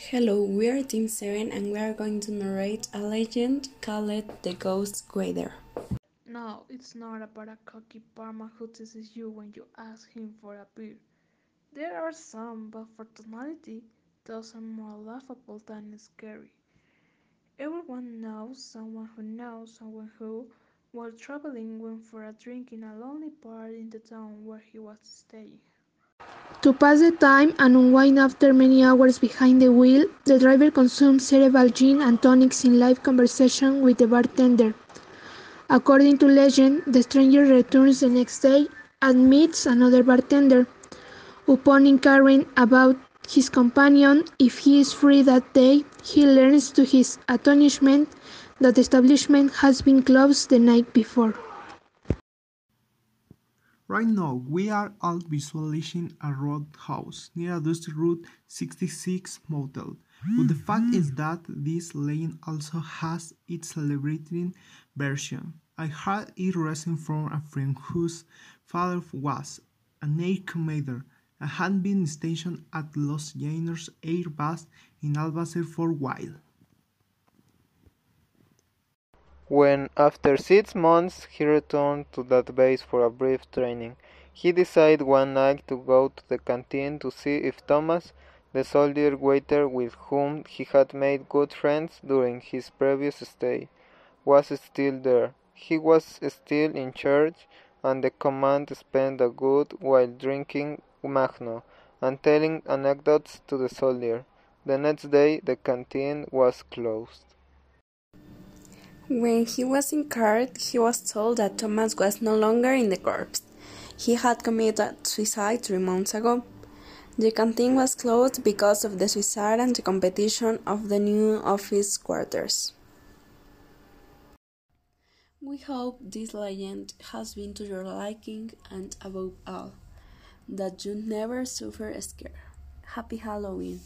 Hello, we are Team 7 and we are going to narrate a legend called The Ghost Waiter. No, it's not about a cocky Parma who teases you when you ask him for a beer. There are some, but for tonality, those are more laughable than scary. Everyone knows someone who knows someone who, while traveling, went for a drink in a lonely part in the town where he was staying. To pass the time and unwind after many hours behind the wheel, the driver consumes several gin and tonics in live conversation with the bartender. According to legend, the stranger returns the next day and meets another bartender. Upon inquiring about his companion, if he is free that day, he learns to his astonishment that the establishment has been closed the night before. Right now, we are all visualizing a roadhouse near a dusty Route 66 motel. But the fact is that this legend also has its celebrating version. I heard it recently from a friend whose father was an air commander and had been stationed at Los Llanos Air Base in Albacete for a while. When, after six months, he returned to that base for a brief training, he decided one night to go to the canteen to see if Thomas, the soldier waiter with whom he had made good friends during his previous stay, was still there. He was still in charge, and the command spent a good while drinking Magno and telling anecdotes to the soldier. The next day, the canteen was closed. When he was in court, he was told that Thomas was no longer in the corps. He had committed suicide three months ago. The canteen was closed because of the suicide and the competition of the new office quarters. We hope this legend has been to your liking and above all, that you never suffer a scare. Happy Halloween!